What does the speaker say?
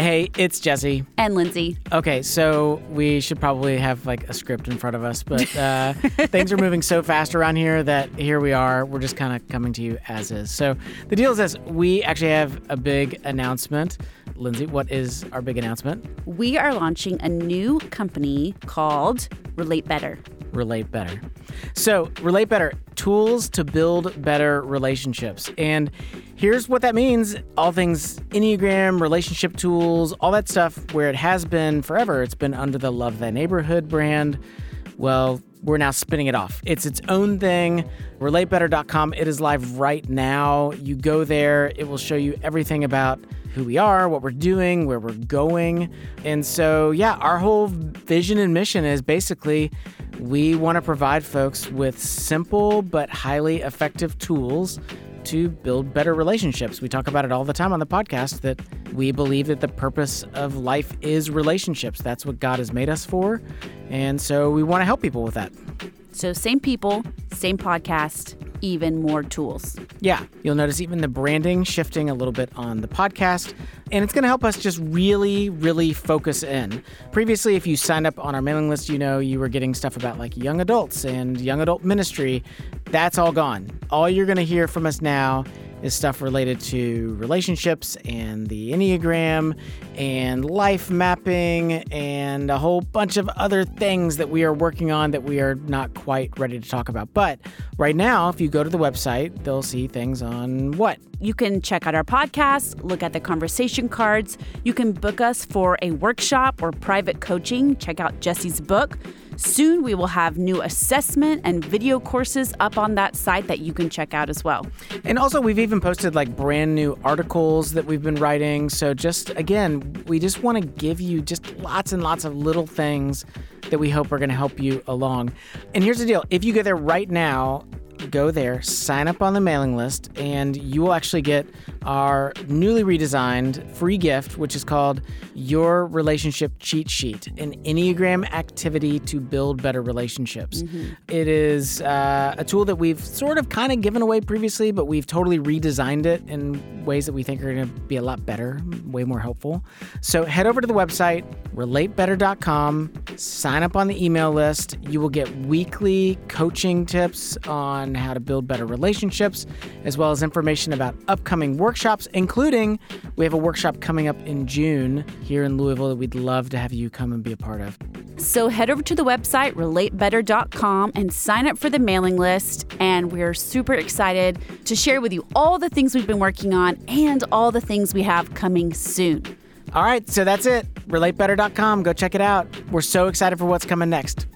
Hey, it's Jesse. And Lindsay. Okay, so we should probably have like a script in front of us, but uh, things are moving so fast around here that here we are. We're just kind of coming to you as is. So the deal is this we actually have a big announcement. Lindsay, what is our big announcement? We are launching a new company called Relate Better. Relate Better. So, Relate Better tools to build better relationships. And here's what that means all things Enneagram, relationship tools, all that stuff where it has been forever. It's been under the Love Thy Neighborhood brand. Well, we're now spinning it off. It's its own thing. RelateBetter.com. It is live right now. You go there, it will show you everything about who we are, what we're doing, where we're going. And so, yeah, our whole vision and mission is basically we want to provide folks with simple but highly effective tools to build better relationships. We talk about it all the time on the podcast that we believe that the purpose of life is relationships. That's what God has made us for. And so we want to help people with that. So, same people, same podcast, even more tools. Yeah, you'll notice even the branding shifting a little bit on the podcast, and it's going to help us just really, really focus in. Previously, if you signed up on our mailing list, you know you were getting stuff about like young adults and young adult ministry. That's all gone. All you're going to hear from us now is stuff related to relationships and the Enneagram and life mapping and a whole bunch of other things that we are working on that we are not quite ready to talk about. But right now, if you go to the website, they'll see things on what? You can check out our podcast, look at the conversation cards. You can book us for a workshop or private coaching. Check out Jesse's book. Soon we will have new assessment and video courses up on that site that you can check out as well. And also, we've even posted like brand new articles that we've been writing. So, just again, we just want to give you just lots and lots of little things that we hope are going to help you along. And here's the deal if you go there right now, go there, sign up on the mailing list, and you will actually get our newly redesigned free gift, which is called Your Relationship Cheat Sheet, an Enneagram activity to build better relationships. Mm-hmm. It is uh, a tool that we've sort of kind of given away previously, but we've totally redesigned it in ways that we think are going to be a lot better, way more helpful. So head over to the website, relatebetter.com, sign up on the email list. You will get weekly coaching tips on how to build better relationships, as well as information about upcoming workshops, including we have a workshop coming up in June here in Louisville that we'd love to have you come and be a part of. So head over to the website, relatebetter.com, and sign up for the mailing list. And we're super excited to share with you all the things we've been working on and all the things we have coming soon. All right, so that's it. RelateBetter.com. Go check it out. We're so excited for what's coming next.